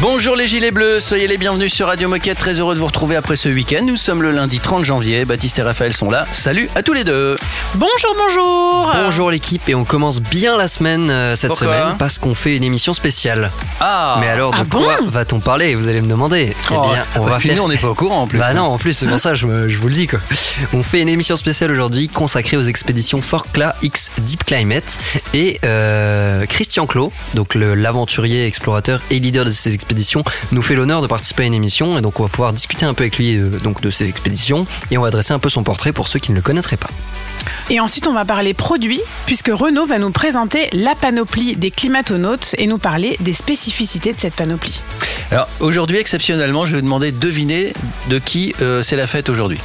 Bonjour les gilets bleus, soyez les bienvenus sur Radio Moquette, très heureux de vous retrouver après ce week-end. Nous sommes le lundi 30 janvier, Baptiste et Raphaël sont là. Salut à tous les deux. Bonjour, bonjour. Bonjour l'équipe et on commence bien la semaine euh, cette Pourquoi semaine parce qu'on fait une émission spéciale. Ah Mais alors de Ah quoi bon va-t-on parler? Vous allez me demander. Oh, eh bien, on bah, va faire. nous on n'est pas au courant en plus. Bah non, en plus c'est pour ça je, me- je vous le dis quoi. On fait une émission spéciale aujourd'hui consacrée aux expéditions Forclaz X Deep Climate et euh, Christian Clot, donc l'aventurier, explorateur et leader de ces expéditions, nous fait l'honneur de participer à une émission et donc on va pouvoir discuter un peu avec lui euh, donc de ces expéditions et on va dresser un peu son portrait pour ceux qui ne le connaîtraient pas. Et ensuite, on va parler produits, puisque Renault va nous présenter la panoplie des climatonautes et nous parler des spécificités de cette panoplie. Alors aujourd'hui exceptionnellement je vais vous demander de deviner de qui euh, c'est la fête aujourd'hui.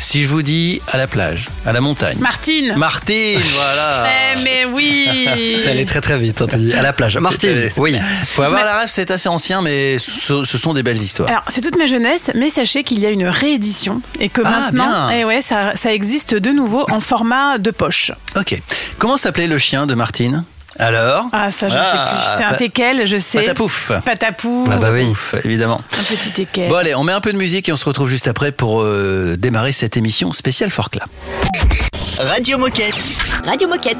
Si je vous dis à la plage, à la montagne. Martine Martine, voilà. Eh, mais oui Ça allait très très vite, hein, t'as dit. À la plage. Martine, oui. Faut avoir la rêve, c'est assez ancien, mais ce, ce sont des belles histoires. Alors, c'est toute ma jeunesse, mais sachez qu'il y a une réédition et que Ah, maintenant, eh ouais, ça, ça existe de nouveau en format de poche. Ok. Comment s'appelait le chien de Martine? Alors Ah, ça, je Ah, sais plus. C'est un teckel, je sais. Patapouf. Patapou. Ah bah oui. Ouf, évidemment. Un petit teckel. Bon allez, on met un peu de musique et on se retrouve juste après pour euh, démarrer cette émission spéciale Forclaz. Radio Moquette. Radio Moquette.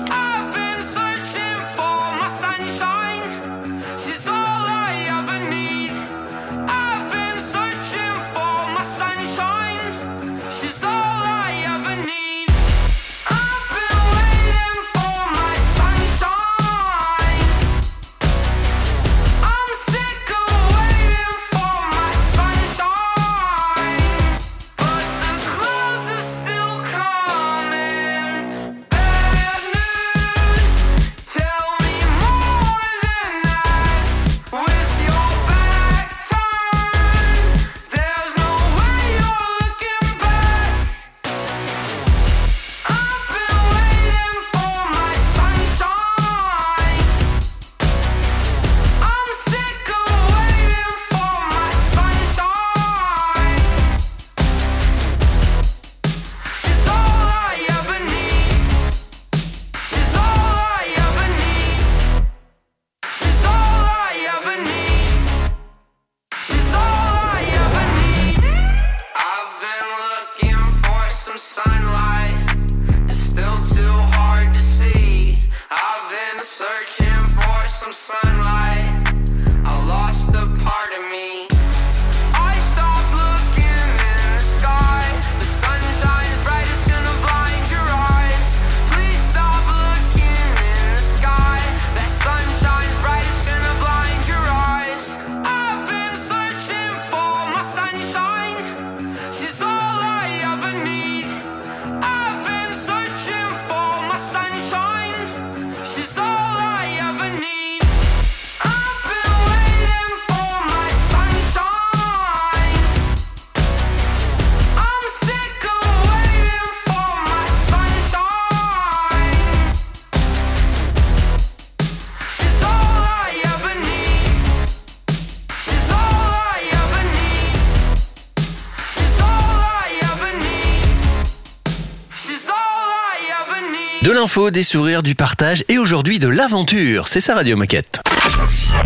De l'info, des sourires, du partage et aujourd'hui de l'aventure. C'est ça Radio Moquette.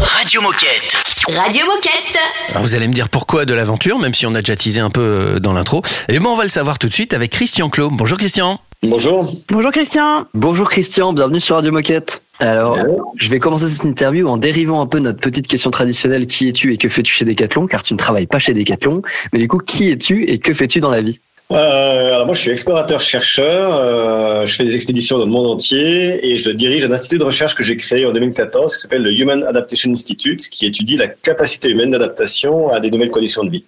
Radio Moquette. Radio Moquette. Alors vous allez me dire pourquoi de l'aventure, même si on a déjà teasé un peu euh, dans l'intro. Et ben on va le savoir tout de suite avec Christian Clot. Bonjour Christian. Bonjour. Bonjour Christian. Bonjour Christian, bienvenue sur Radio Moquette. Alors, je vais commencer cette interview en dérivant un peu notre petite question traditionnelle qui es-tu et que fais-tu chez Decathlon? Car tu ne travailles pas chez Decathlon. Mais du coup, qui es-tu et que fais-tu dans la vie? Euh, alors moi, je suis explorateur-chercheur. euh, je fais des expéditions dans le monde entier et je dirige un institut de recherche que j'ai créé en 2014 qui s'appelle le Human Adaptation Institute, qui étudie la capacité humaine d'adaptation à des nouvelles conditions de vie.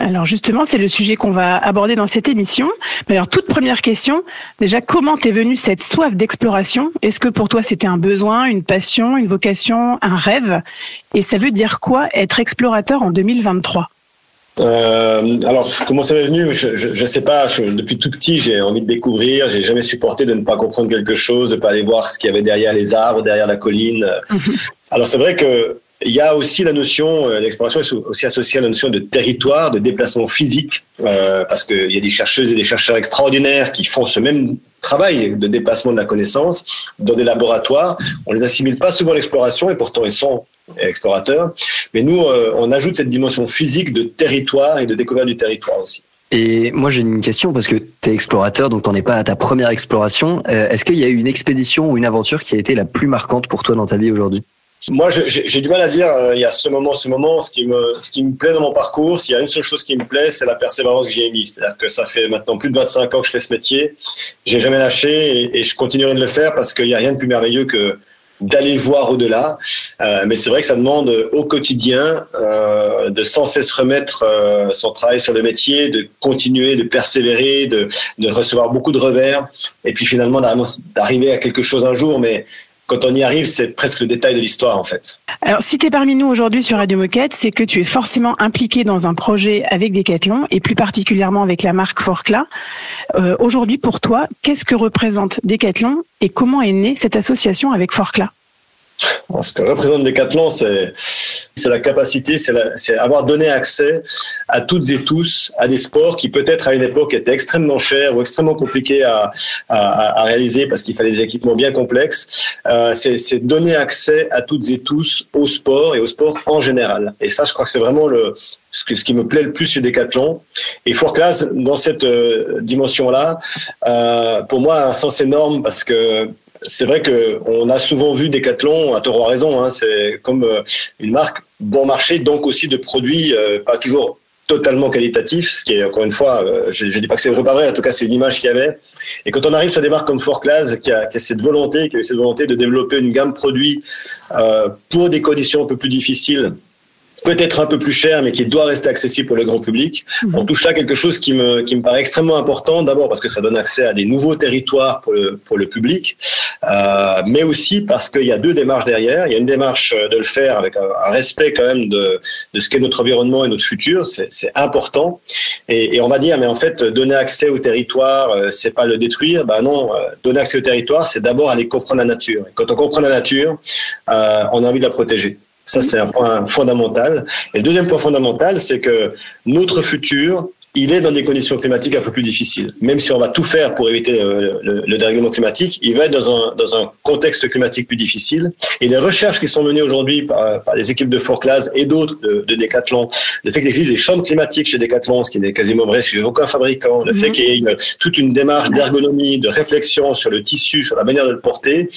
Alors justement, c'est le sujet qu'on va aborder dans cette émission. Mais alors toute première question, déjà comment t'es venue cette soif d'exploration? Est-ce que pour toi c'était un besoin, une passion, une vocation, un rêve? Et ça veut dire quoi être explorateur en 2023 Euh, alors, comment ça m'est venu? Je ne sais pas. Je- depuis tout petit, j'ai envie de découvrir. J'ai jamais supporté de ne pas comprendre quelque chose, de pas aller voir ce qu'il y avait derrière les arbres, derrière la colline. Alors, c'est vrai que Il y a aussi la notion, euh, l'exploration est aussi associée à la notion de territoire, de déplacement physique, euh, parce qu'il y a des chercheuses et des chercheurs extraordinaires qui font ce même travail de déplacement de la connaissance dans des laboratoires. On les assimile pas souvent à l'exploration et pourtant ils sont explorateurs. Mais nous, euh, on ajoute cette dimension physique de territoire et de découverte du territoire aussi. Et moi j'ai une question parce que tu es explorateur, donc t'en es pas à ta première exploration. Euh, Est-ce qu'il y a eu une expédition ou une aventure qui a été la plus marquante pour toi dans ta vie aujourd'hui? Moi, j'ai du mal à dire, euh, il y a ce moment, ce moment, ce qui, me, ce qui me plaît dans mon parcours, s'il y a une seule chose qui me plaît, c'est la persévérance que j'y ai mise. C'est-à-dire que ça fait maintenant plus de 25 ans que je fais ce métier. J'ai jamais lâché et, je continuerai de le faire parce qu'il n'y a rien de plus merveilleux que d'aller voir au-delà. Euh, mais c'est vrai que ça demande au quotidien euh, de sans cesse remettre son travail sur le métier, de continuer, de persévérer, de, de recevoir beaucoup de revers, et puis finalement d'arriver à quelque chose un jour. Mais quand on y arrive, c'est presque le détail de l'histoire en fait. Alors, si tu es parmi nous aujourd'hui sur Radio Moquette, c'est que tu es forcément impliqué dans un projet avec Decathlon et plus particulièrement avec la marque Forclaz. Euh, aujourd'hui, pour toi, qu'est-ce que représente Decathlon et comment est née cette association avec Forclaz Ce que représente Decathlon, c'est c'est la capacité, c'est avoir donné accès à toutes et tous à des sports qui peut-être à une époque étaient extrêmement chers ou extrêmement compliqués à, à, à réaliser parce qu'il fallait des équipements bien complexes. Euh, c'est donner accès à toutes et tous au sport et au sport en général. Et ça, je crois que c'est vraiment le ce, que, ce qui me plaît le plus chez Decathlon. Et Forclaz, dans cette euh, dimension-là, euh, pour moi, a un sens énorme parce que c'est vrai que on a souvent vu Decathlon, à tort ou à raison, hein, c'est comme euh, une marque bon marché, donc aussi de produits euh, pas toujours totalement qualitatifs, ce qui est encore une fois, euh, je, je dis pas que c'est pas vrai, en tout cas c'est une image qu'il y avait. Et quand on arrive sur des marques comme Forclaz, qui a, qui a cette volonté, qui a cette volonté de développer une gamme de produits euh, pour des conditions un peu plus difficiles, peut-être un peu plus cher, mais qui doit rester accessible pour le grand public. On touche là quelque chose qui me, qui me paraît extrêmement important, d'abord parce que ça donne accès à des nouveaux territoires pour le, pour le public, euh, mais aussi parce qu'il y a deux démarches derrière. Il y a une démarche de le faire avec un, un respect quand même de, de ce qu'est notre environnement et notre futur, c'est c'est important. Et, et on va dire, mais en fait, donner accès au territoire, euh, c'est pas le détruire. Ben non, euh, donner accès au territoire, c'est d'abord aller comprendre la nature. Et quand on comprend la nature, euh, on a envie de la protéger. Ça, c'est un point fondamental. Et le deuxième point fondamental, c'est que notre futur, il est dans des conditions climatiques un peu plus difficiles. Même si on va tout faire pour éviter euh, le, le dérèglement climatique, il va être dans un, dans un contexte climatique plus difficile. Et les recherches qui sont menées aujourd'hui par, par les équipes de Forclaz et d'autres de, de Decathlon, le fait qu'il existe des chambres climatiques chez Decathlon, ce qui n'est quasiment vrai chez aucun fabricant, le fait qu'il y ait une- toute une démarche d'ergonomie, de réflexion sur le tissu, sur la manière de le porter,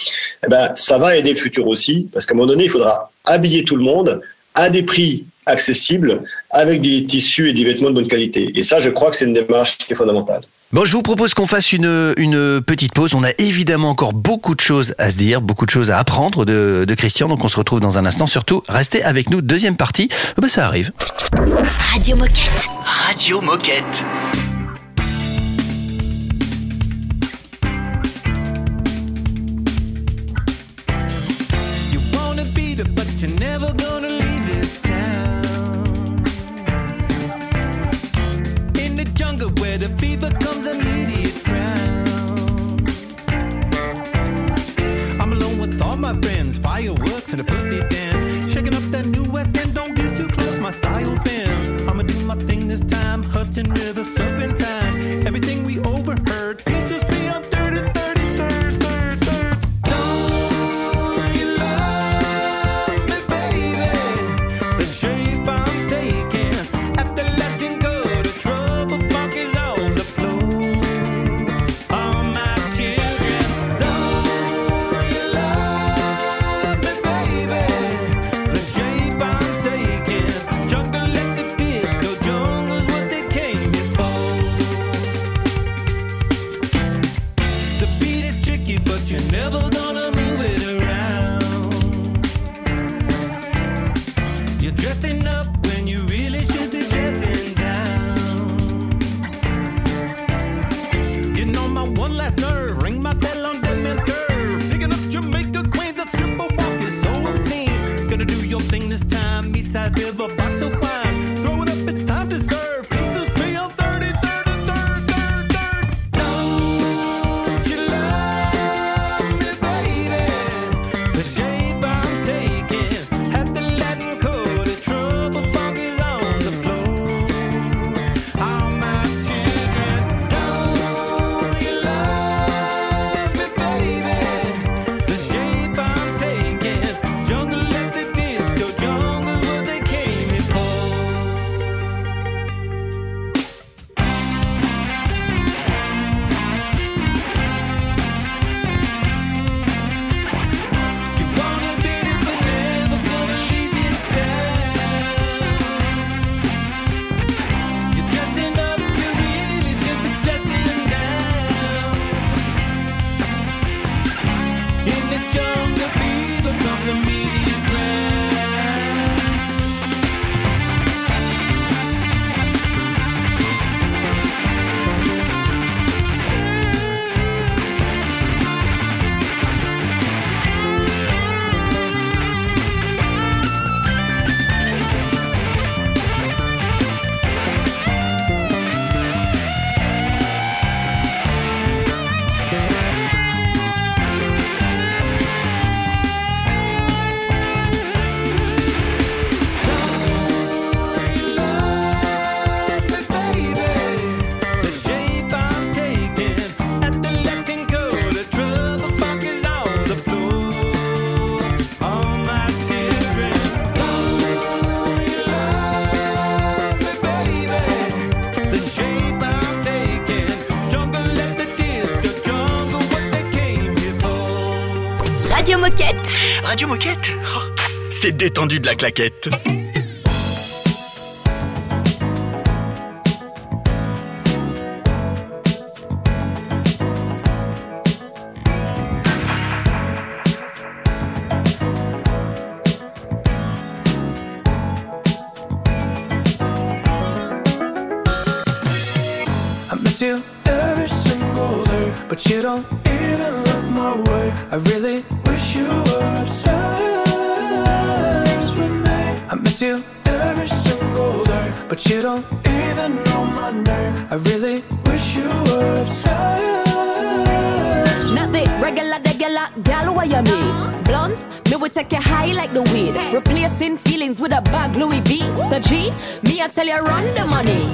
eh ben, ça va aider le futur aussi, parce qu'à un moment donné, il faudra habiller tout le monde à des prix accessibles, avec des tissus et des vêtements de bonne qualité. Et ça, je crois que c'est une démarche qui est fondamentale. Bon, je vous propose qu'on fasse une, une petite pause. On a évidemment encore beaucoup de choses à se dire, beaucoup de choses à apprendre de, de Christian. Donc on se retrouve dans un instant. Surtout, restez avec nous. Deuxième partie, bah, ça arrive. Radio Moquette. Radio Moquette. Fireworks and a pussy dance. Radio Moquette Oh, C'est détendu de la claquette.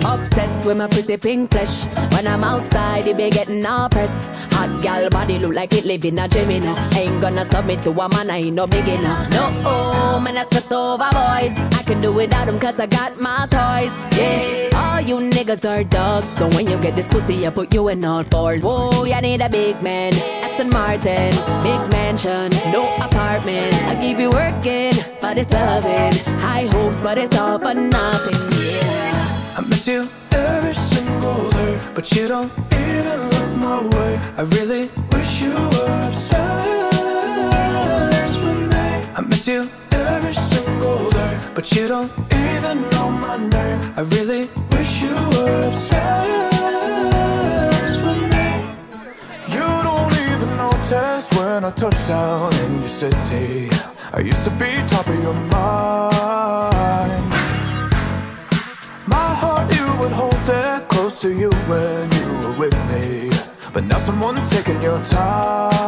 Obsessed with my pretty pink flesh. When I'm outside, it be getting all pressed. Hot gal body look like it live in a dream, you know. Ain't gonna submit to a man, I ain't no beginner. No, oh, man, I stress over boys. I can do without them cause I got my toys. Yeah, all you niggas are dogs. So when you get this pussy, I put you in all fours. Whoa, you need a big man. Aston Martin, big mansion, no apartment. I keep you working, but it's loving. High hopes, but it's all for nothing. Yeah. I miss you every single day, but you don't even look my way. I really wish you were obsessed with me. I miss you every single day, but you don't even know my name. I really wish you were obsessed with me. You don't even notice when I touch down in your city. I used to be top of your mind. To you when you were with me. But now someone's taking your time.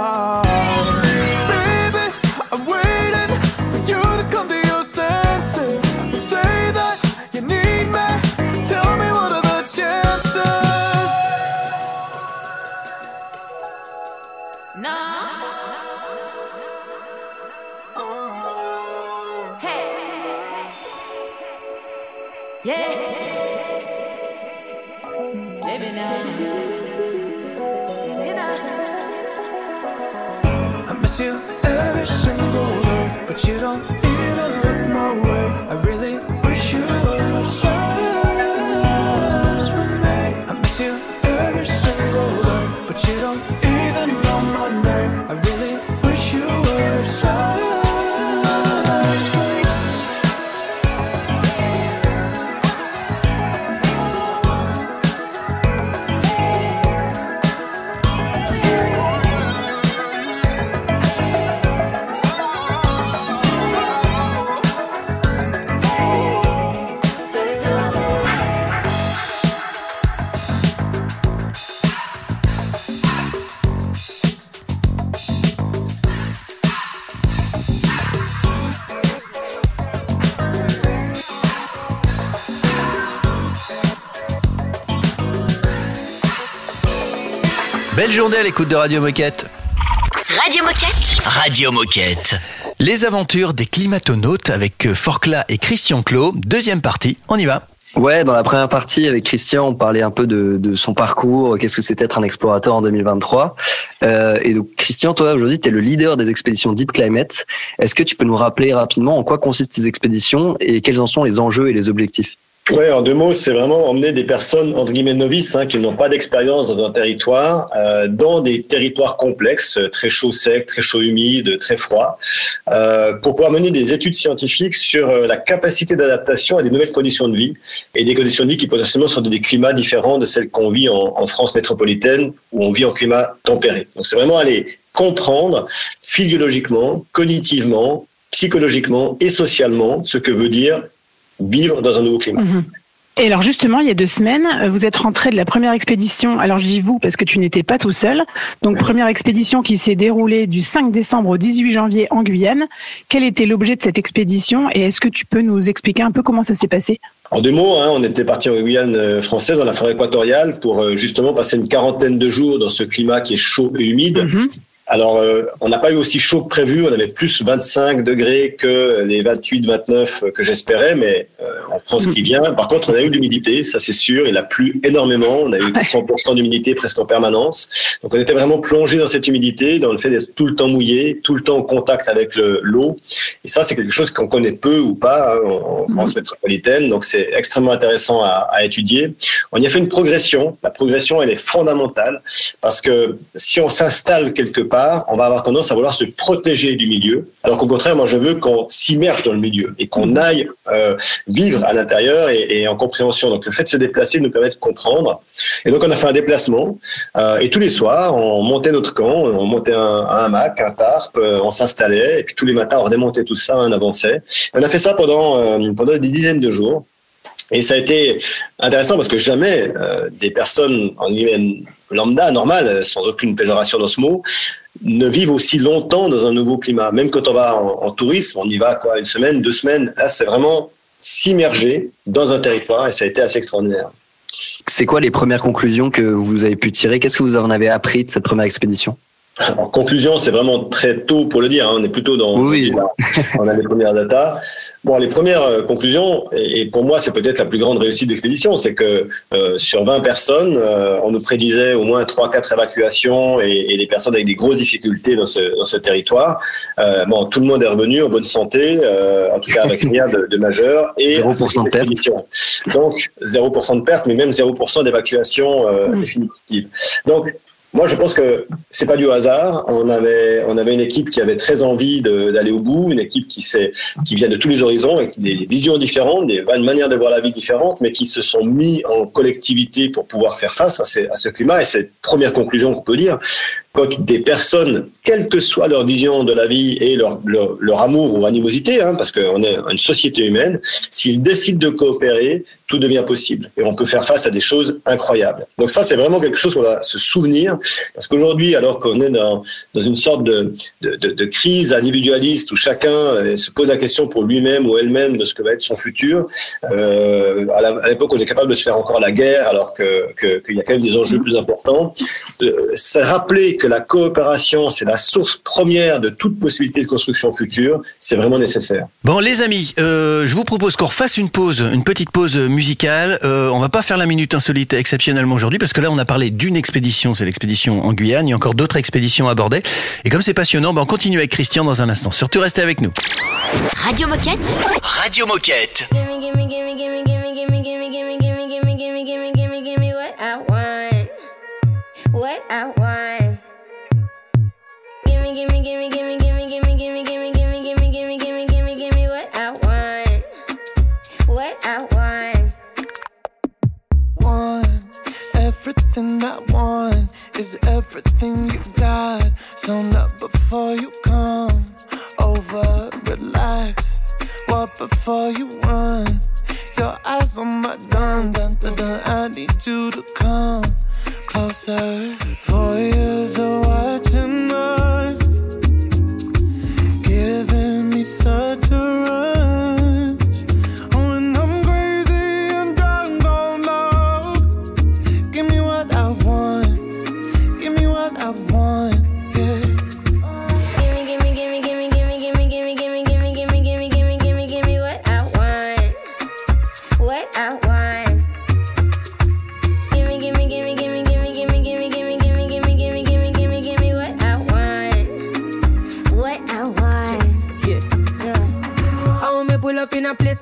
Belle journée à l'écoute de Radio Moquette. Radio Moquette. Radio Moquette. Les aventures des climatonautes avec euh, Forcla et Christian Clot. Deuxième partie, on y va. Ouais, dans la première partie avec Christian, on parlait un peu de, de son parcours, qu'est-ce que c'est être un explorateur en 2023. Euh, et donc Christian, toi aujourd'hui, tu es le leader des expéditions Deep Climate. Est-ce que tu peux nous rappeler rapidement en quoi consistent ces expéditions et quels en sont les enjeux et les objectifs? Ouais, en deux mots, c'est vraiment emmener des personnes entre guillemets novices hein, qui n'ont pas d'expérience dans un territoire, euh, dans des territoires complexes, euh, très chaud sec, très chaud humide, très froid, euh, pour pouvoir mener des études scientifiques sur euh, la capacité d'adaptation à des nouvelles conditions de vie et des conditions de vie qui potentiellement sont des climats différents de celles qu'on vit en, en France métropolitaine où on vit en climat tempéré. Donc c'est vraiment aller comprendre physiologiquement, cognitivement, psychologiquement et socialement ce que veut dire vivre dans un nouveau climat. Mhm. Et alors justement, il y a deux semaines, euh, vous êtes rentré de la première expédition. Alors je dis vous parce que tu n'étais pas tout seul. Donc première expédition qui s'est déroulée du 5 décembre au 18 janvier en Guyane. Quel était l'objet de cette expédition et est-ce que tu peux nous expliquer un peu comment ça s'est passé? En deux mots, hein, on était parti en Guyane euh, française, dans la forêt équatoriale, pour euh, justement passer une quarantaine de jours dans ce climat qui est chaud et humide. Mhm. Alors, euh, on n'a pas eu aussi chaud que prévu. On avait plus 25 degrés que les 28, 29 que j'espérais, mais euh, on prend ce qui vient. Par contre, on a eu de l'humidité, ça c'est sûr. Il a plu énormément. On a eu 100% d'humidité presque en permanence. Donc, on était vraiment plongé dans cette humidité, dans le fait d'être tout le temps mouillé, tout le temps en contact avec le- l'eau. Et ça, c'est quelque chose qu'on connaît peu ou pas hein, en, en France métropolitaine. Donc, c'est extrêmement intéressant à, à étudier. On y a fait une progression. La progression, elle est fondamentale parce que si on s'installe quelque part, on va avoir tendance à vouloir se protéger du milieu. Alors qu'au contraire, moi, je veux qu'on s'immerge dans le milieu et qu'on aille euh, vivre à l'intérieur et, et en compréhension. Donc, le fait de se déplacer nous permet de comprendre. Et donc, on a fait un déplacement. euh, et tous les soirs, on montait notre camp, on montait un, un hamac, un tarp, euh, on s'installait. Et puis tous les matins, on redémontait tout ça, on avançait. On a fait ça pendant, pendant des dizaines de jours. Et ça a été intéressant parce que jamais euh, des personnes en guillemets lambda, normales, sans aucune péjoration dans ce mot, ne vivent aussi longtemps dans un nouveau climat. Même quand on va en, en tourisme, on y va quoi, une semaine, deux semaines. Là, c'est vraiment s'immerger dans un territoire et ça a été assez extraordinaire. C'est quoi les premières conclusions que vous avez pu tirer? Qu'est-ce que vous en avez appris de cette première expédition? En conclusion, c'est vraiment très tôt pour le dire. hein. On est plutôt dans. Oui. On a les premières datas. Bon, les premières euh, conclusions, et et pour moi, c'est peut-être la plus grande réussite d'expédition, c'est que euh, sur 20 personnes, euh, on nous prédisait au moins 3-4 évacuations et, et des personnes avec des grosses difficultés dans ce, dans ce territoire. Euh, bon, tout le monde est revenu en bonne santé, euh, en tout cas avec rien de, de majeur. Et 0% de perte. Donc, 0% de perte, mais même 0% d'évacuation euh, définitive. Donc, moi, je pense que c'est pas du hasard. On avait, on avait une équipe qui avait très envie d'aller au bout, une équipe qui, qui vient de tous les horizons, avec des visions différentes, des manières de voir la vie différentes, mais qui se sont mis en collectivité pour pouvoir faire face à, à ce climat. Et c'est première conclusion qu'on peut dire. Quand des personnes, quelle que soit leur vision de la vie et leur, leur, leur amour ou animosité, hein, parce qu'on est une société humaine, s'ils décident de coopérer, tout devient possible. Et on peut faire face à des choses incroyables. Donc ça, c'est vraiment quelque chose qu'on va se souvenir. Parce qu'aujourd'hui, alors qu'on est dans, dans une sorte de, de, de, de crise individualiste où chacun euh, se pose la question pour lui-même ou elle-même de ce que va être son futur, euh, à l'époque, on est capable de se faire encore la guerre alors que- que- qu'il y a quand même des enjeux plus importants. Euh, rappeler que la coopération, c'est la source première de toute possibilité de construction future. C'est vraiment nécessaire. Bon, les amis, euh, je vous propose qu'on refasse une pause, une petite pause musicale. Euh, on va pas faire la minute insolite exceptionnellement aujourd'hui parce que là, on a parlé d'une expédition, c'est l'expédition en Guyane. Il y a encore d'autres expéditions abordées. Et comme c'est passionnant, ben on continue avec Christian dans un instant. Surtout, restez avec nous. Radio Moquette. Radio Moquette. Gimme, gimme, gimme, Gimme, gimme, gimme, gimme, gimme, gimme, gimme, gimme, gimme, gimme, gimme, gimme, gimme, gimme what I want. What I want. want. Everything I want is everything you got. So not before you come over, relax. What before you run? Your eyes on my dun dun dun dun. I need you to come closer. Four years of watching us, such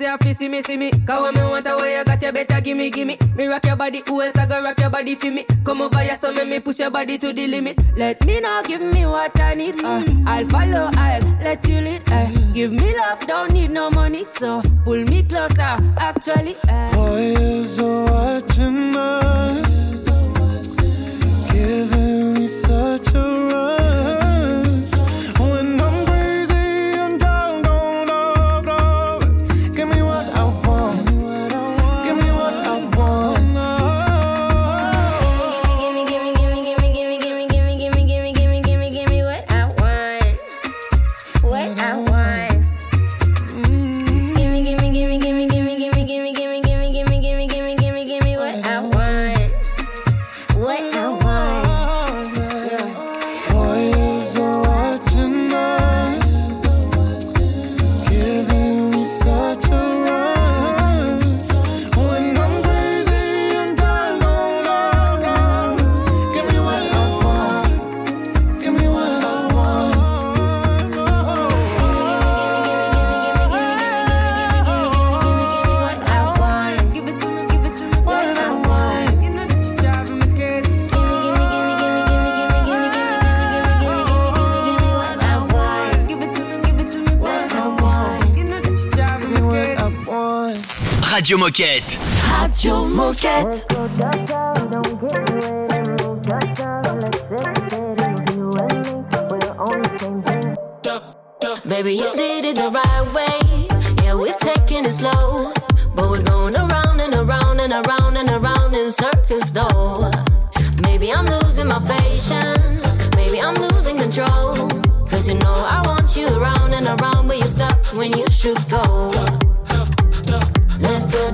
in a you see me, see me. Cause when me want a way you got you better gimme, gimme. Me rock your body, who else I go rock your body for me? Come over here, so make me push your body to the limit. Let me know, give me what I need. Uh, I'll follow, I'll let you lead. Uh, give me love, don't need no money, so pull me closer. Actually, uh. Years of watching us, giving me such a rush. Radio Moquette. Radio Moquette. Baby, you did it the right way. Yeah, we've taken it slow. But we're going around and around and around and around in circles, though. Maybe I'm losing my patience. Maybe I'm losing control. Cause you know I want you around and around, but you stopped when you should go.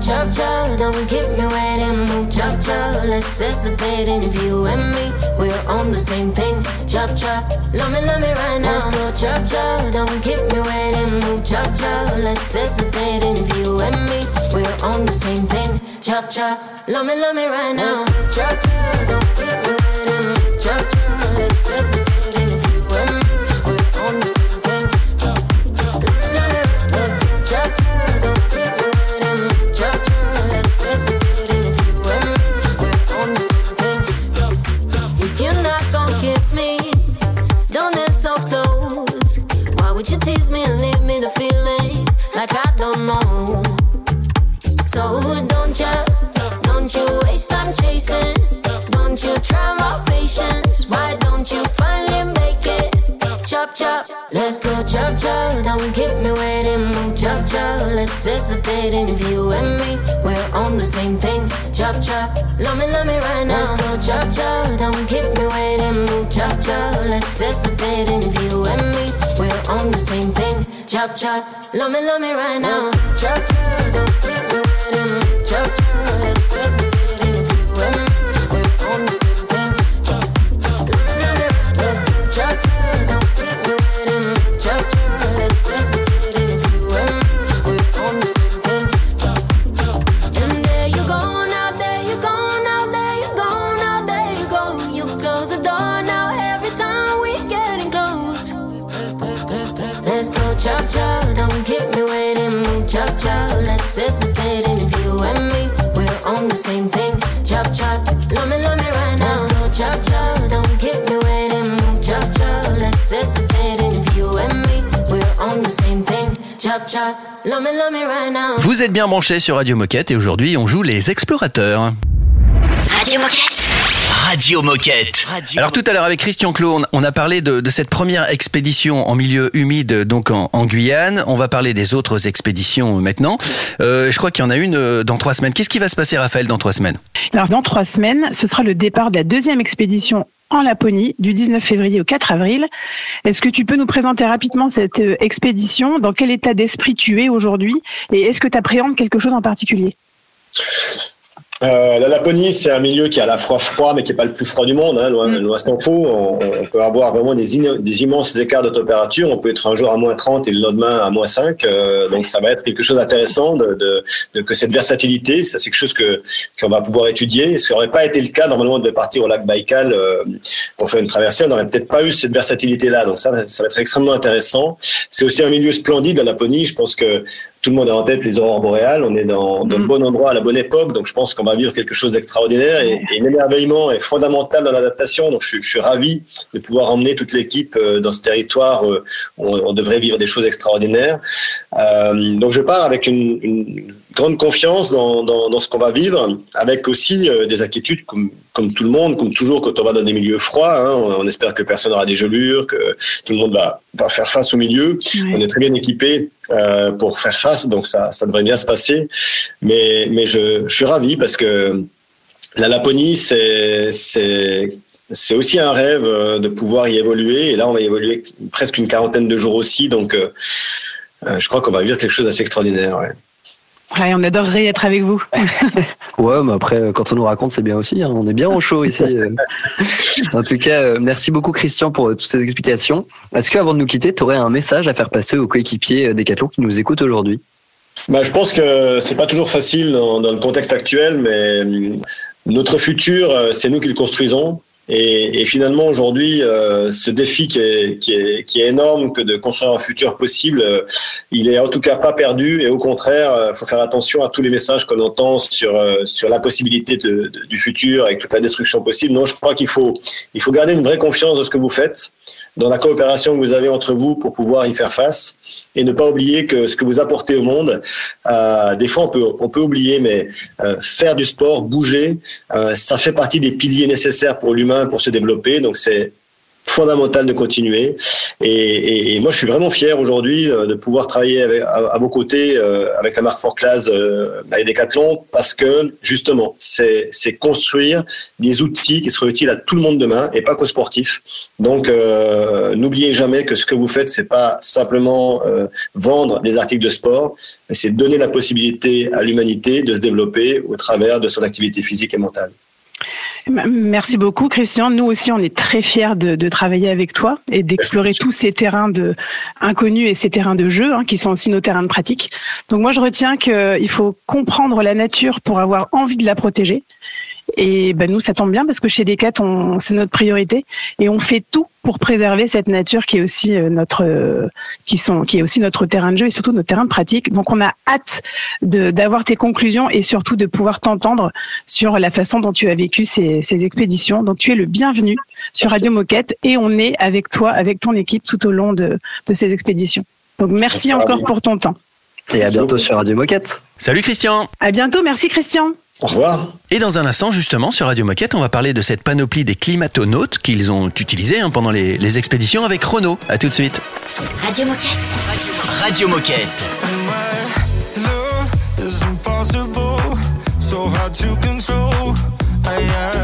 Chop chop, don't keep me waiting. Move chop chop, let's hesitate. If you and me, we're on the same thing. Chop chop, love me, love me right now. Let's go chop chop, don't keep me waiting. Move chop chop, let's hesitate. If you and me, we're on the same thing. Chop chop, love me, love me right now. Chop chop, don't keep me waiting. Move chop chop, let's hesitate. If you and me, we're on the same go chop chop. Don't keep me waiting, move chop chop. Let's hesitate And if you and me, we're on the same thing. Chop chop, love me, love me right now. Let's go chop chop. Don't keep me waiting, move chop chop. Let's hesitate And if you and me, we're on the same thing. Chop chop, love me, love me right now. Chop chop, don't keep me waiting, move chop chop. Chop. Let's hesitate if you and me, we're on the same thing. Chop chop, love me, love me right now. Let's go chop chop, don't keep me waiting, move chop chop. Let's hesitate if you and me, we're on the same thing. Chop chop, love me, love me right now. Vous êtes bien branchés sur Radio Moquette et aujourd'hui on joue les explorateurs. Radio Moquette. Radio Moquette. Alors tout à l'heure avec Christian Clot, on- a parlé de, de cette première expédition en milieu humide, donc en, en Guyane. On va parler des autres expéditions maintenant. Euh, je crois qu'il y en a une euh, dans trois semaines. Qu'est-ce qui va se passer, Raphaël, dans trois semaines? Alors, dans trois semaines, ce sera le départ de la deuxième expédition en Laponie du 19 février au 4 avril. Est-ce que tu peux nous présenter rapidement cette euh, expédition? Dans quel état d'esprit tu es aujourd'hui? Et est-ce que tu appréhendes quelque chose en particulier? Euh, la Laponie, c'est un milieu qui est à la fois froid, mais qui n'est pas le plus froid du monde. Hein, loin, loin s'en faut. On, on peut avoir vraiment des, immenses écarts de température. On peut être un jour à moins 30 et le lendemain à moins 5. Euh, donc, ça va être quelque chose d'intéressant de, de, de- que cette versatilité. Ça, c'est quelque chose que qu'on va pouvoir étudier. Ce n'aurait pas été le cas. Normalement, on devait partir au lac Baïkal euh, pour faire une traversée. On n'aurait peut-être pas eu cette versatilité-là. Donc, ça, ça va être extrêmement intéressant. C'est aussi un milieu splendide, la Laponie. Je pense que tout le monde a en tête les aurores boréales. On est dans, dans le bon endroit à la bonne époque. Donc, je pense qu'on va vivre quelque chose d'extraordinaire et, et l'émerveillement est fondamental dans l'adaptation. Donc, je, je suis ravi de pouvoir emmener toute l'équipe euh, dans ce territoire. où on, on devrait vivre des choses extraordinaires. Euh, donc, je pars avec une, une grande confiance dans, dans, dans ce qu'on va vivre, avec aussi euh, des inquiétudes comme, comme tout le monde, comme toujours quand on va dans des milieux froids. hein. on, on espère que personne n'aura des gelures, que tout le monde va, va faire face au milieu. On est très bien équipé euh, pour faire face, donc ça, ça devrait bien se passer. Mais, mais je, je suis ravi parce que la Laponie, c'est c'est aussi un rêve euh, de pouvoir y évoluer. Et là, on va y évoluer presque une quarantaine de jours aussi. Donc, euh, je crois qu'on va vivre quelque chose d'assez extraordinaire. Ouais. Ouais, on adorerait être avec vous. Ouais, mais après, euh, quand on nous raconte, c'est bien aussi. hein. On est bien au chaud ici. euh. en tout cas, euh, merci beaucoup, Christian, pour toutes ces explications. Est-ce qu'avant de nous quitter, tu aurais un message à faire passer aux coéquipiers Decathlon qui nous écoutent aujourd'hui? Bah, je pense que c'est pas toujours facile dans, dans le contexte actuel, mais hum, notre futur, c'est nous qui le construisons. Et, et finalement, aujourd'hui, euh, ce défi qui est, qui, est, qui est énorme que de construire un futur possible, euh, il est en tout cas pas perdu. Et au contraire, il faut faire attention à tous les messages qu'on entend sur, euh, sur la possibilité de- du futur avec toute la destruction possible. Non, je crois qu'il faut, il faut garder une vraie confiance de ce que vous faites. Dans la coopération que vous avez entre vous pour pouvoir y faire face et ne pas oublier que ce que vous apportez au monde, euh, des fois on peut, on peut oublier, mais euh, faire du sport, bouger, euh, ça fait partie des piliers nécessaires pour l'humain pour se développer. Donc c'est fondamental de continuer. Et, et- et moi, je suis vraiment fier aujourd'hui euh, de pouvoir travailler avec- à, vos côtés euh, avec la marque Fort Class euh, et Decathlon parce que justement, c'est c'est construire des outils qui seront utiles à tout le monde demain et pas qu'aux sportifs. Donc, euh, n'oubliez jamais que ce que vous faites, c'est pas simplement euh, vendre des articles de sport, mais c'est donner la possibilité à l'humanité de se développer au travers de son activité physique et mentale. Merci beaucoup, Christian. Nous aussi, on est très fiers de, de travailler avec toi et d'explorer tous ces terrains de inconnus et ces terrains de jeu hein, qui sont aussi nos terrains de pratique. Donc moi, je retiens qu'il faut comprendre la nature pour avoir envie de la protéger. Et ben nous, ça tombe bien parce que chez Decat, on, c'est notre priorité et on fait tout pour préserver cette nature qui est aussi euh, notre, euh, qui sont, qui est aussi notre terrain de jeu et surtout notre terrain de pratique. Donc, on a hâte de, d'avoir tes conclusions et surtout de pouvoir t'entendre sur la façon dont tu as vécu ces, ces expéditions. Donc, tu es le bienvenu sur Radio Moquette et on est avec toi, avec ton équipe tout au long de, de ces expéditions. Donc, merci Merci. encore pour ton temps. Et à bientôt sur Radio Moquette. Salut Christian À bientôt, merci Christian. Au revoir. Et dans un instant, justement, sur Radio Moquette, on va parler de cette panoplie des climatonautes qu'ils ont utilisés hein, pendant les, les expéditions avec Renault. À tout de suite. Radio Moquette. Radio Moquette. Love is impossible, so hard to control. Aye, aye.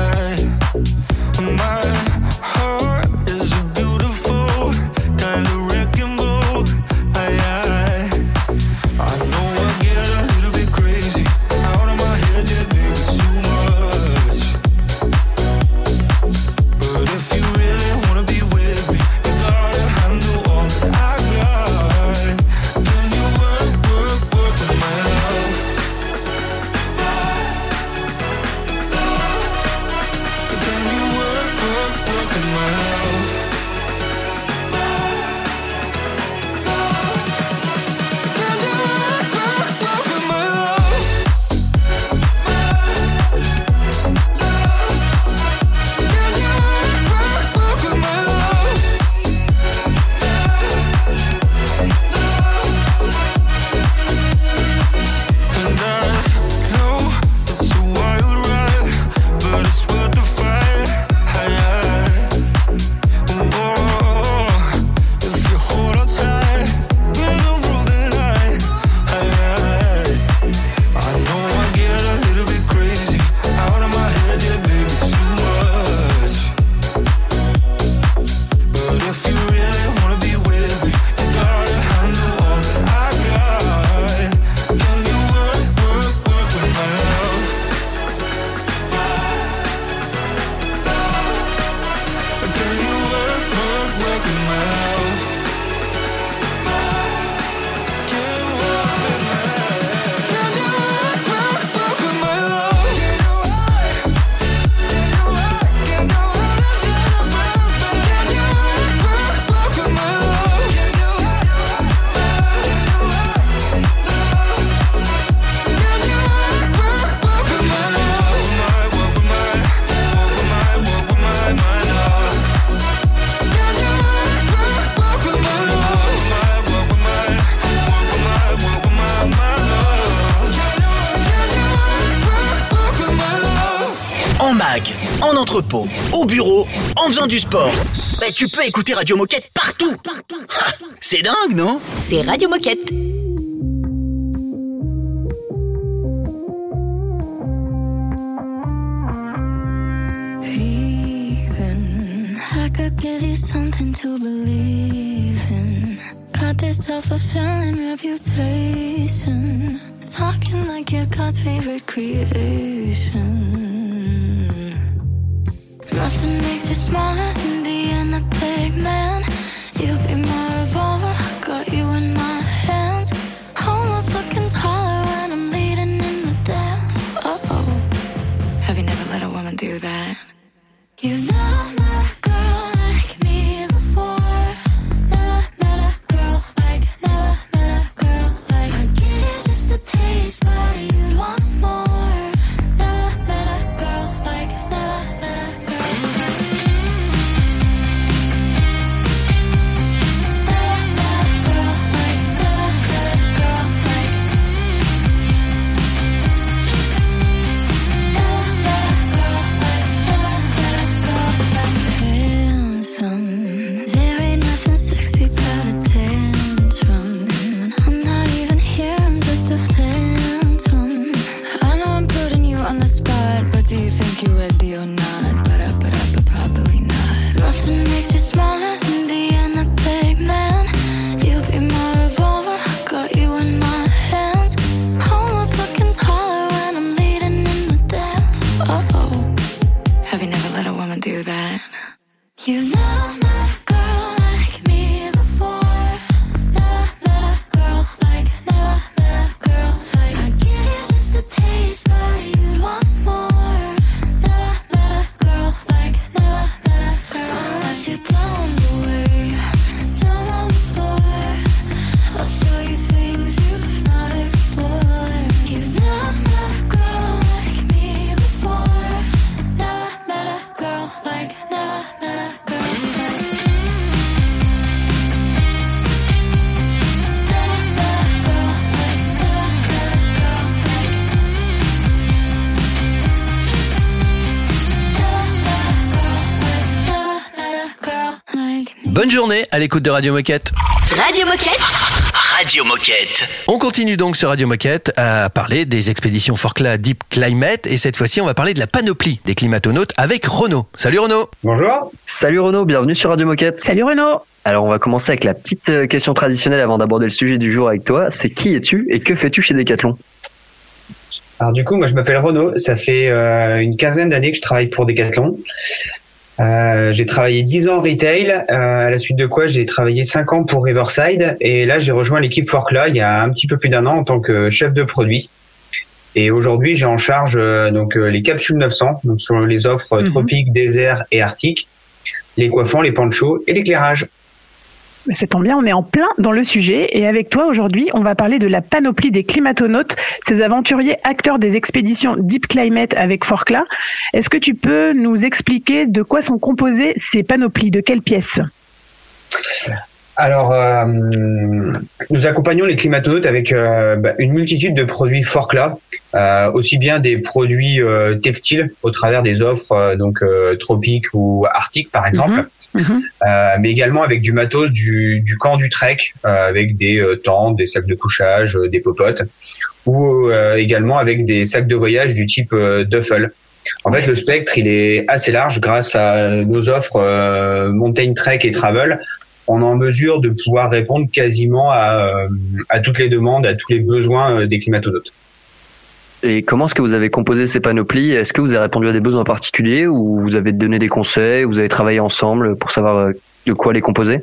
Entrepôt, au bureau, en faisant du sport. Bah, tu peux écouter Radio Moquette partout. Ah, C'est dingue, non? C'est Radio Moquette. Even I could give you something to believe in. Got this self-fulfilling reputation. Talking like your God's favorite creation. Nothing makes you smaller than being a big man. You'll be my Bonne journée à l'écoute de Radio Moquette. Radio Moquette. Radio Moquette. On continue donc sur Radio Moquette à parler des expéditions Forclaz Deep Climate et cette fois-ci on va parler de la panoplie des climatonautes avec Renaud. Salut Renaud. Bonjour. Salut Renaud, bienvenue sur Radio Moquette. Salut Renaud. Alors on va commencer avec la petite euh, question traditionnelle avant d'aborder le sujet du jour avec toi. C'est qui es-tu et que fais-tu chez Decathlon? Alors du coup, moi je m'appelle Renaud. Ça fait euh, une quinzaine d'années que je travaille pour Decathlon. Euh, j'ai travaillé 10 ans en retail, euh, à la suite de quoi j'ai travaillé 5 ans pour Riverside et là j'ai rejoint l'équipe Forclaz il y a un petit peu plus d'un an en tant que chef de produit. Et aujourd'hui j'ai en charge euh, donc euh, les capsules 900, donc sur les offres Mhm. tropiques, désert et arctique, les coiffants, les panchos et l'éclairage. Ça tombe bien, on est en plein dans le sujet. Et avec toi, aujourd'hui, on va parler de la panoplie des climatonautes, ces aventuriers acteurs des expéditions Deep Climate avec Forclaz. Est-ce que tu peux nous expliquer de quoi sont composées ces panoplies? De quelles pièces? Alors, euh, nous accompagnons les climatonautes avec euh, bah, une multitude de produits Forclaz, euh, aussi bien des produits textiles au travers des offres donc tropiques ou arctiques par exemple, Mhm. euh, mais également avec du matos du, du camp du trek, euh, avec des euh, tentes, des sacs de couchage, euh, des popotes, ou euh, également avec des sacs de voyage du type euh, duffel. En fait, le spectre, il est assez large grâce à nos offres euh, Mountain Trek et Travel. On est en mesure de pouvoir répondre quasiment à, euh, à toutes les demandes, à tous les besoins des climatonautes. Et comment est-ce que vous avez composé ces panoplies? Est-ce que vous avez répondu à des besoins particuliers ou vous avez donné des conseils, vous avez travaillé ensemble pour savoir euh, de quoi les composer?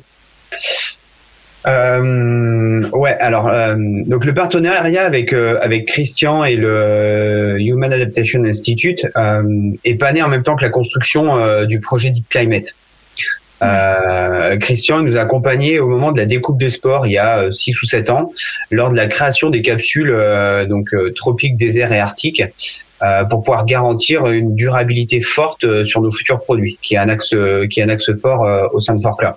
Euh, ouais, alors euh, donc le partenariat avec euh, avec Christian et le Human Adaptation Institute euh, est pas né en même temps que la construction euh, du projet Deep Climate. Euh, Christian nous a accompagnés au moment de la découpe des sports il y a 6 ou 7 ans lors de la création des capsules euh, donc euh, tropiques, désert et arctique euh, pour pouvoir garantir une durabilité forte euh, sur nos futurs produits qui est un axe euh, qui est un axe fort euh, au sein de Forclaz.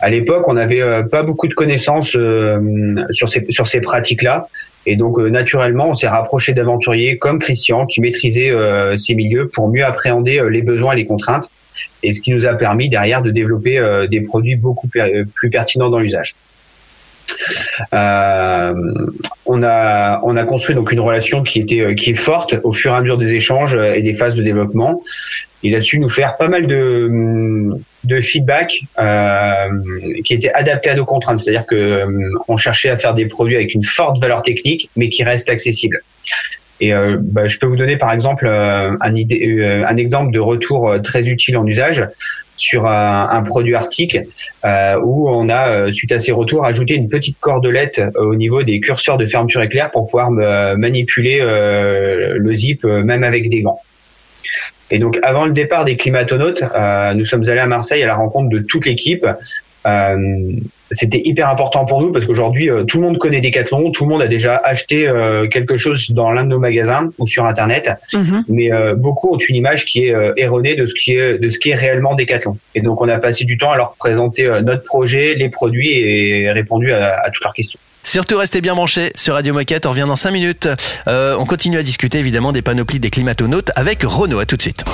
À l'époque, on n'avait euh, pas beaucoup de connaissances euh, sur ces sur ces pratiques-là, et donc euh, naturellement, on s'est rapproché d'aventuriers comme Christian qui maîtrisaient euh, ces milieux pour mieux appréhender euh, les besoins et les contraintes, et ce qui nous a permis derrière de développer euh, des produits beaucoup per- plus pertinents dans l'usage. Euh, on a on a construit donc une relation qui était euh, est forte au fur et à mesure des échanges euh, et des phases de développement. Il a su nous faire pas mal de de feedback euh, qui était adapté à nos contraintes, c'est-à-dire que euh, on cherchait à faire des produits avec une forte valeur technique mais qui restent accessibles. Et euh, bah, je peux vous donner par exemple euh, un, idée, euh, un exemple de retour euh, très utile en usage sur un, produit euh, où on a, suite à ces retours, ajouté une petite cordelette au niveau des curseurs de fermeture éclair pour pouvoir manipuler le zip même avec des gants. Et donc, avant le départ des climatonautes, nous sommes allés à Marseille à la rencontre de toute l'équipe. Euh, C'était hyper important pour nous parce qu'aujourd'hui, euh, tout le monde connaît Decathlon, tout le monde a déjà acheté euh, quelque chose dans l'un de nos magasins ou sur Internet, mais euh, beaucoup ont une image qui est euh, erronée de ce qui est de ce qui est réellement Decathlon. Et donc, on a passé du temps à leur présenter euh, notre projet, les produits et répondu à, à toutes leurs questions. Surtout restez bien branchés sur Radio Moquette, on revient dans 5 minutes. Euh, on continue à discuter évidemment des panoplies des climatonautes avec Renaud, à tout de suite.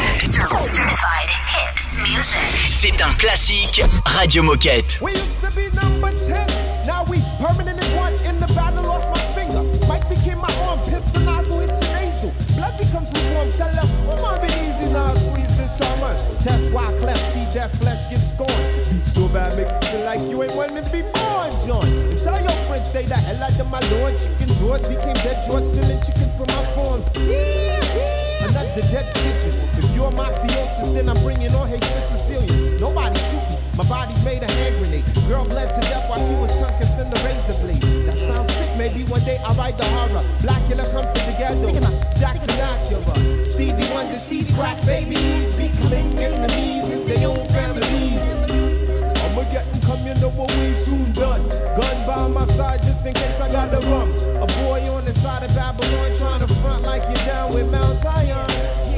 C'est un classique Radio Moquette. We used to be number 10. Now we permanently one in the battle. Lost my finger. Mike became my arm. Pistol nozzle hits your nasal. Blood becomes lukewarm. Tell them, oh, my be easy now? Squeeze this shaman. Test why cleft. See that flesh get scorned. Beat so bad, make you feel like you ain't wanting to be born, John. And tell your friends, stay the hell out of my lord. Chicken George became dead George, stealing chickens from my farm. Another dead If you're mafiosis, then I'm bringing on Haitian Sicilian. Nobody shoot me. My body's made a hand grenade. Girl bled to death while she was tongue kissing the razor blade. That sounds sick. Maybe one day I'll write the horror. Blackula comes to the ghetto. Jackson Acura. Stevie Wonder sees crack babies. Becoming enemies in their own families. I'ma get 'em come, you know what we soon done. Gun by my side just in case I got to run. A boy on the side of Babylon trying to front like you're down with Mount Zion.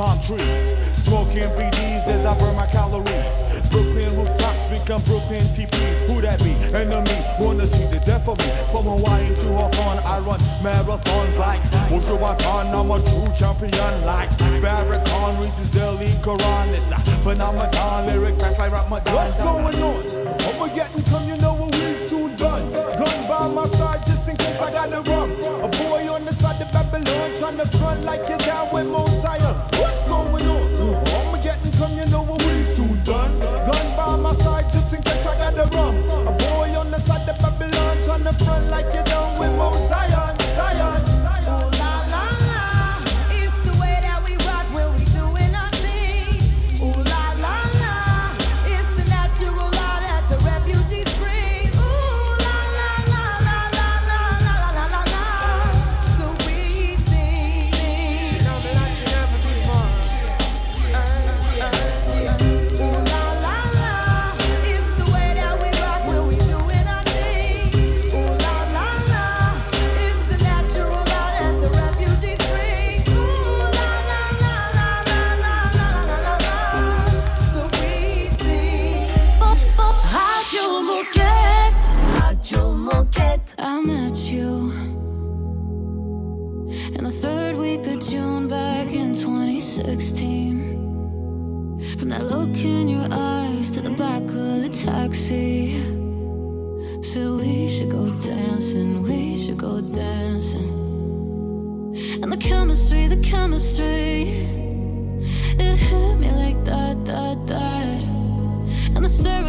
Palm trees. Smoking BDs as I burn my calories. Brooklyn rooftops become Brooklyn TPs. Who that be? Enemy. Wanna see the death of me. From Hawaii to Hawthorne, I run marathons like Wujuwatan. I'm a true champion like Farrakhan his daily Quran. It's a phenomenon. Lyric fast like Ramadan. What's going on? Armageddon come, you know what we soon done. Gun by my side just in case I gotta run. Babylon trying to front like you're down with Mosiah. What's going on? Armageddon come, you know what we soon done. Gun by my side just in case I gotta run. A boy on the side of Babylon trying to front like you're down with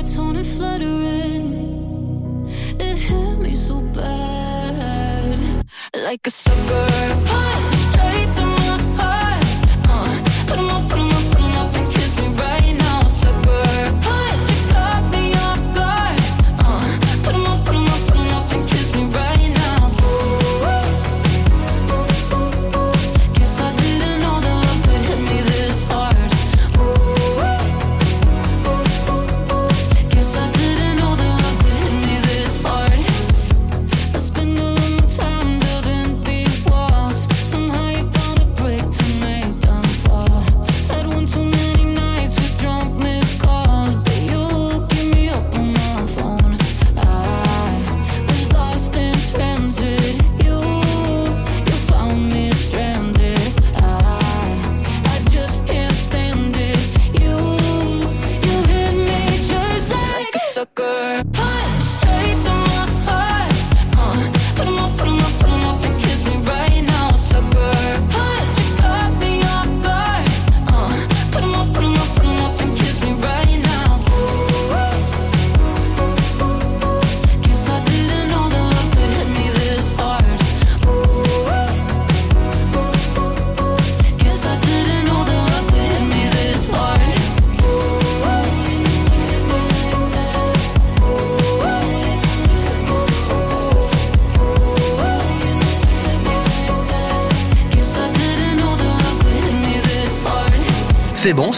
And the serotonin fluttering, it hit me so bad. Like a sucker punch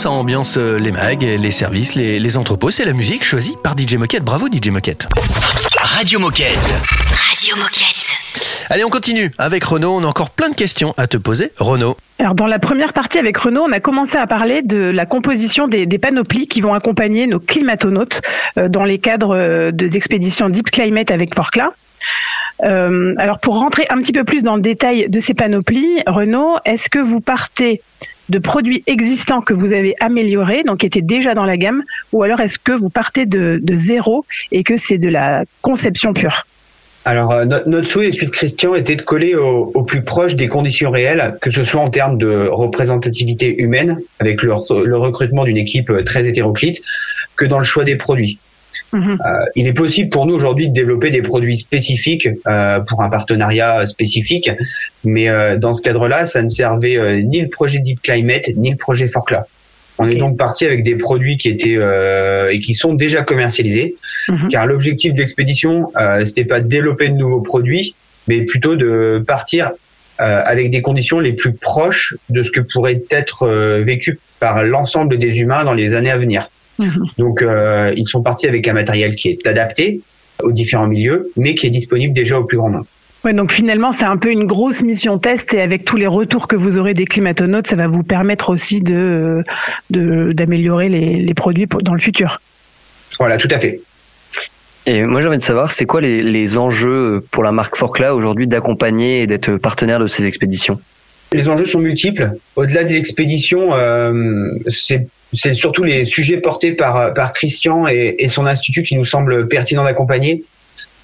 ça ambiance euh, les mags, les services, les, les entrepôts. C'est la musique choisie par DJ Moquette. Bravo DJ Moquette. Radio Moquette. Radio Moquette. Allez, on continue avec Renaud. On a encore plein de questions à te poser. Renaud. Alors dans la première partie avec Renaud, on a commencé à parler de la composition des, des panoplies qui vont accompagner nos climatonautes euh, dans les cadres euh, des expéditions Deep Climate avec Porcla. Euh, alors pour rentrer un petit peu plus dans le détail de ces panoplies, Renaud, est-ce que vous partez de produits existants que vous avez améliorés, donc qui étaient déjà dans la gamme, ou alors est-ce que vous partez de, zéro et que c'est de la conception pure Alors, euh, notre, souhait, celui de Christian, était de coller au, plus proche des conditions réelles, que ce soit en termes de représentativité humaine, avec le, le recrutement d'une équipe euh, très hétéroclite, que dans le choix des produits. Euh, il est possible pour nous aujourd'hui de développer des produits spécifiques euh, pour un partenariat spécifique, mais euh, dans ce cadre-là, ça ne servait euh, ni le projet Deep Climate ni le projet Forcla. On est donc parti avec des produits qui étaient euh, et qui sont déjà commercialisés, car l'objectif de l'expédition, euh, c'était pas de développer de nouveaux produits, mais plutôt de partir euh, avec des conditions les plus proches de ce que pourrait être euh, vécu par l'ensemble des humains dans les années à venir. Donc, euh, ils sont partis avec un matériel qui est adapté aux différents milieux, mais qui est disponible déjà au plus grand nombre. Ouais, donc finalement, c'est un peu une grosse mission test et avec tous les retours que vous aurez des climatonautes, ça va vous permettre aussi de de- d'améliorer les, les produits pour- dans le futur. Voilà, tout à fait. Et moi, j'ai envie de savoir, c'est quoi les, les enjeux pour la marque Forcla aujourd'hui d'accompagner et d'être partenaire de ces expéditions? Les enjeux sont multiples. Au-delà des expéditions, euh, c'est surtout les sujets portés par, Christian et, son institut qui nous semblent pertinents d'accompagner.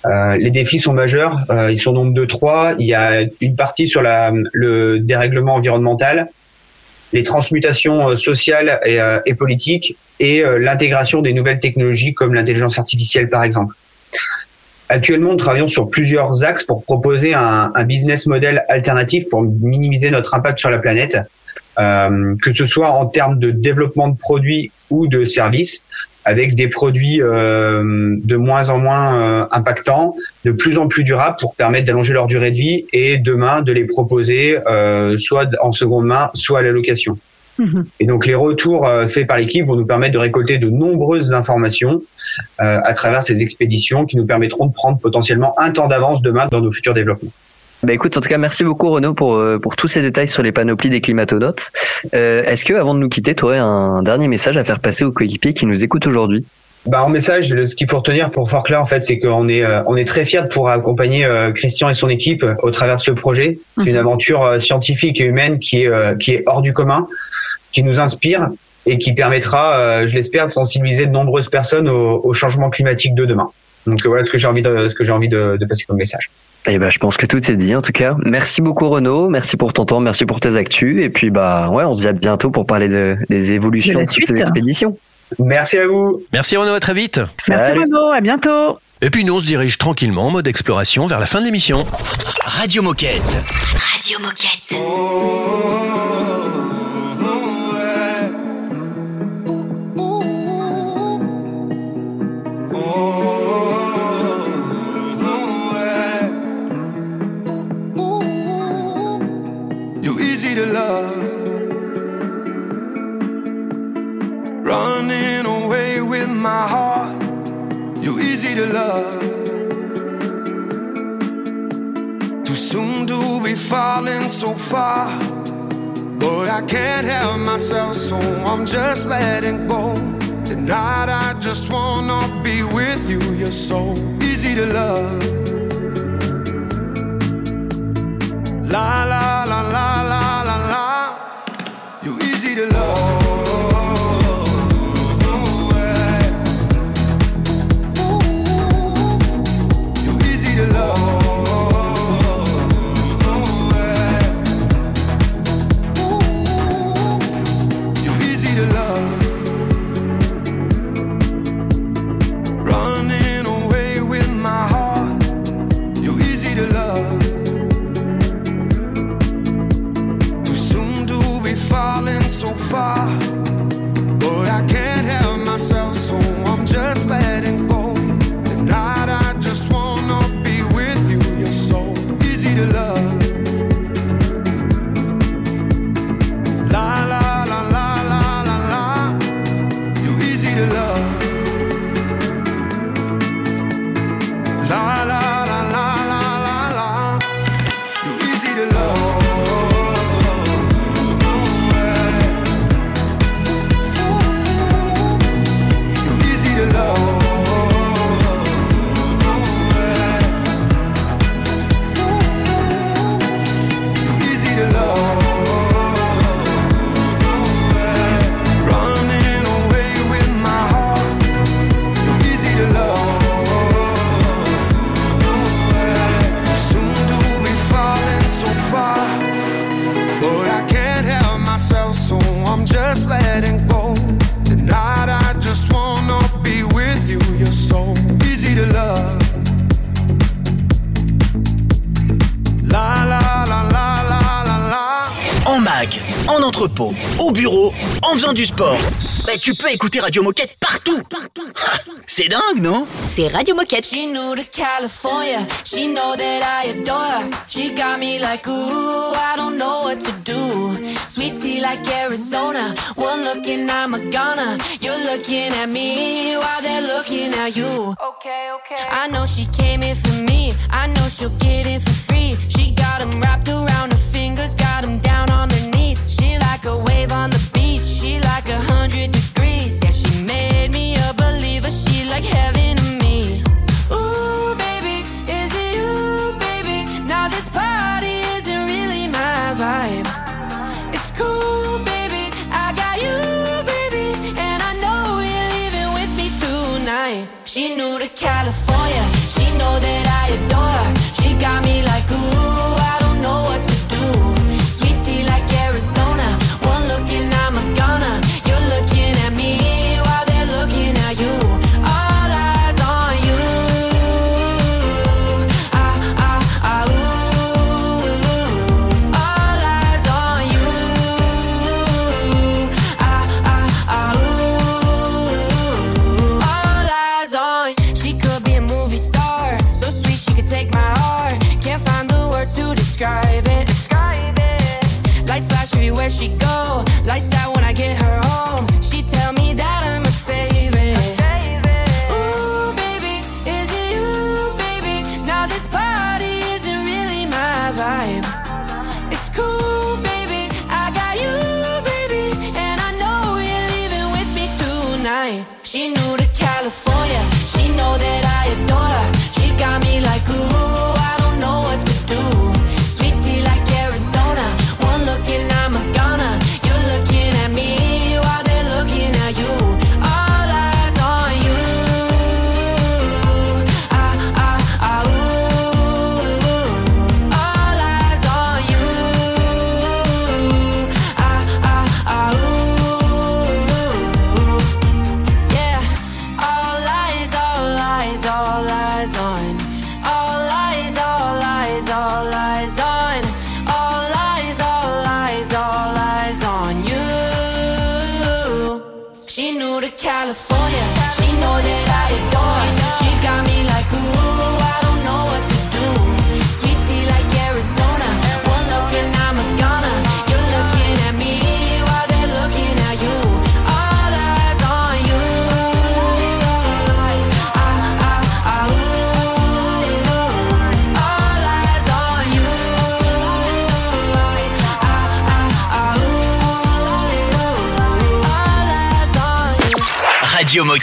Euh, les défis sont majeurs, euh, ils sont nombre de trois. Il y a une partie sur le dérèglement environnemental, les transmutations sociales et, politiques et l'intégration des nouvelles technologies comme l'intelligence artificielle par exemple. Actuellement, nous travaillons sur plusieurs axes pour proposer un, business model alternatif pour minimiser notre impact sur la planète, euh, que ce soit en termes de développement de produits ou de services, avec des produits euh, de moins en moins euh, impactants, de plus en plus durables pour permettre d'allonger leur durée de vie et demain de les proposer soit en seconde main, soit à la location. Et donc les retours euh, faits par l'équipe vont nous permettre de récolter de nombreuses informations euh, à travers ces expéditions qui nous permettront de prendre potentiellement un temps d'avance demain dans nos futurs développements. Bah écoute, en tout cas, merci beaucoup Renaud pour, euh, pour tous ces détails sur les panoplies des climatonautes. Euh, Est-ce que, avant de nous quitter, tu aurais un dernier message à faire passer aux coéquipiers qui nous écoutent aujourd'hui? Bah, en message, ce qu'il faut retenir pour Forclaz, en fait, c'est qu'on est, on est très fiers de pouvoir accompagner Christian et son équipe au travers de ce projet. C'est une aventure scientifique et humaine qui est, qui est hors du commun, qui nous inspire et qui permettra, euh, je l'espère, de sensibiliser de nombreuses personnes au, au changement climatique de demain. Donc euh, voilà ce que j'ai envie de, ce que j'ai envie de, de passer comme message. Eh ben, je pense que tout est dit en tout cas. Merci beaucoup Renaud, merci pour ton temps, merci pour tes actus. Et puis bah ouais, on se dit à bientôt pour parler de, des évolutions De de, toutes ces expéditions. Merci à vous. Merci Renaud, à très vite. Merci Salut. Renaud, à bientôt. Et puis nous, on se dirige tranquillement en mode exploration vers la fin de l'émission. Radio Moquette. Radio Moquette. You're my heart. You're easy to love. Too soon to be falling so far. But I can't help myself, so I'm just letting go. Tonight I just wanna be with you. You're so easy to love. La la la la. Entrepôt, au bureau, en faisant du sport. Bah, tu peux écouter Radio Moquette partout. C'est dingue, non? C'est Radio Moquette. She knew to California. She know that I adore her. She got me like, ooh, I don't know what to do. Sweet tea like Arizona. One look and I'm a goner. You're looking at me while they're looking at you. Okay, okay. I know she came in for me. I know she'll get in for free. Radio live on the beach. She like a hundred. She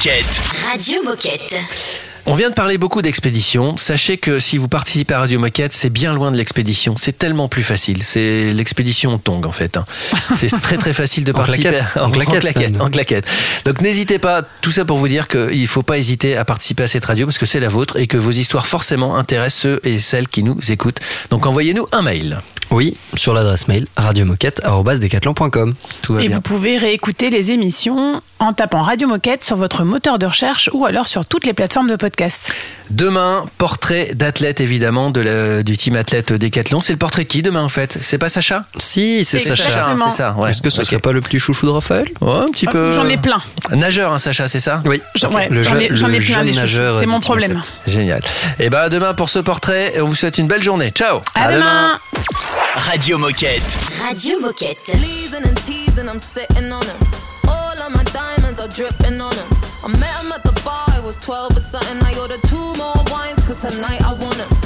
Moquette. Radio Moquette. On vient de parler beaucoup d'expédition. Sachez que si vous participez à Radio Moquette, c'est bien loin de l'expédition. C'est tellement plus facile. C'est l'expédition Tong en fait. hein. C'est très très facile de En participer. claquette. En, En en claquette, claquette, en claquette. Donc n'hésitez pas. Tout ça pour vous dire qu'il ne faut pas hésiter à participer à cette radio parce que c'est la vôtre et que vos histoires forcément intéressent ceux et celles qui nous écoutent. Donc envoyez-nous un mail. Oui, sur l'adresse mail radiomoquette.com. Et bien. vous pouvez réécouter les émissions en tapant Radio Moquette sur votre moteur de recherche ou alors sur toutes les plateformes de podcast. Demain, portrait d'athlète évidemment de la- du team athlète Décathlon. C'est le portrait de qui demain en fait? C'est pas Sacha? Si, c'est Sacha. C'est ça. ouais. Est-ce que ce Ok. serait pas le petit chouchou de Raphaël? Ouais, un petit peu. J'en ai plein. Nageur, hein, Sacha, c'est ça? Oui. J'en- ouais, ai, ai le plein des chouchous. nageur C'est mon problème. Athlète. Génial. Et ben à demain pour ce portrait. On vous souhaite une belle journée. Ciao. À, demain. Radio Moquette. Radio Moquette. Pleasing and teasing, I'm sitting on him. All of my diamonds are dripping on him. I met him at the bar, I was 12 or something. I ordered two more wines, cause tonight I want him.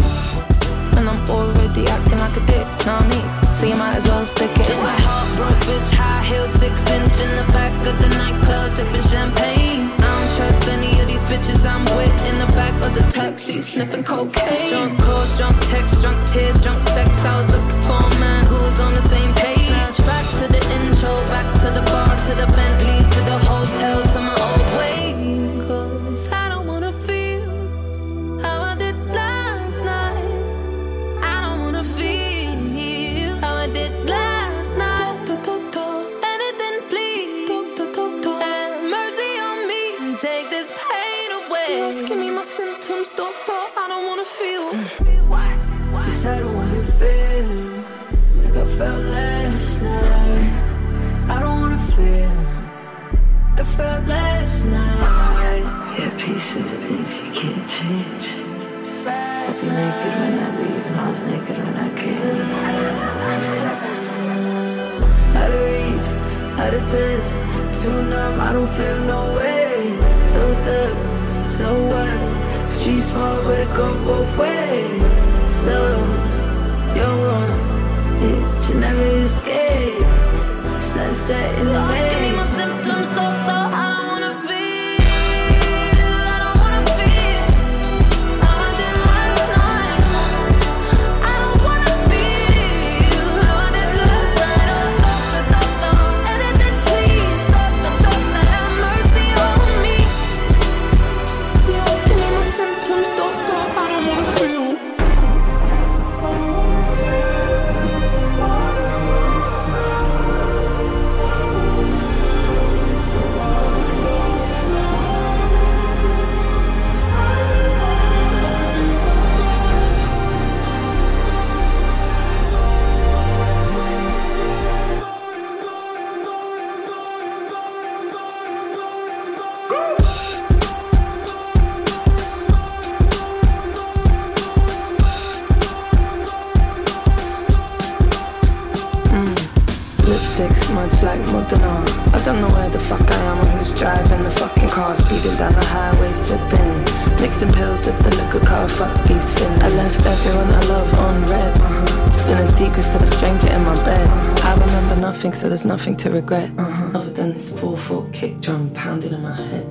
So you might as well stick it Just a heartbroken bitch, high heel, six inch in the back of the nightclub, sipping champagne. I don't trust any of these bitches I'm with in the back of the taxi, sniffing cocaine. Drunk calls, drunk texts, drunk tears, drunk sex. I was looking for a man who was on the same page. Back to the intro, back to the bar, to the Bentley, out too numb, I don't feel no way. So stuck, so what? Street small, but it go both ways. So, you're one, yeah, you never escape. Sunset in the Just give me my symptoms. I nothing, so there's nothing to regret. Uh-huh. Other than this 4-4 kick drum pounding in my head.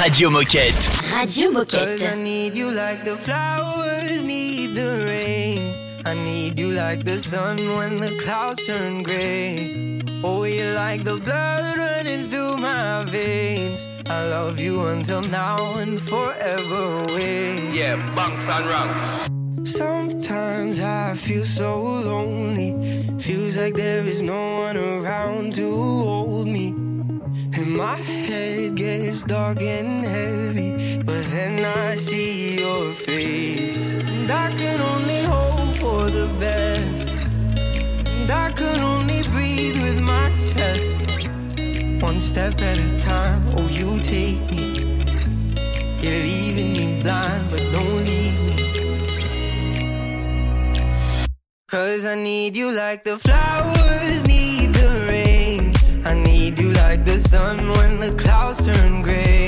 Radio Moquette. Radio Cause I Moquette. need you like the flowers need the rain. I need you like the sun when the clouds turn gray. Oh, you like the blood running through my veins. I love you until now and forever away. Yeah, bunks and ranks. Sometimes I feel so lonely. Feels like there is no one around to hold me. And my head gets dark and heavy. But then I see your face. And I can only hope for the best. And I can only breathe with my chest. One step at a time, oh, you take me. You're leaving me blind, but don't Cause I need you like the flowers need the rain. I need you like the sun when the clouds turn gray.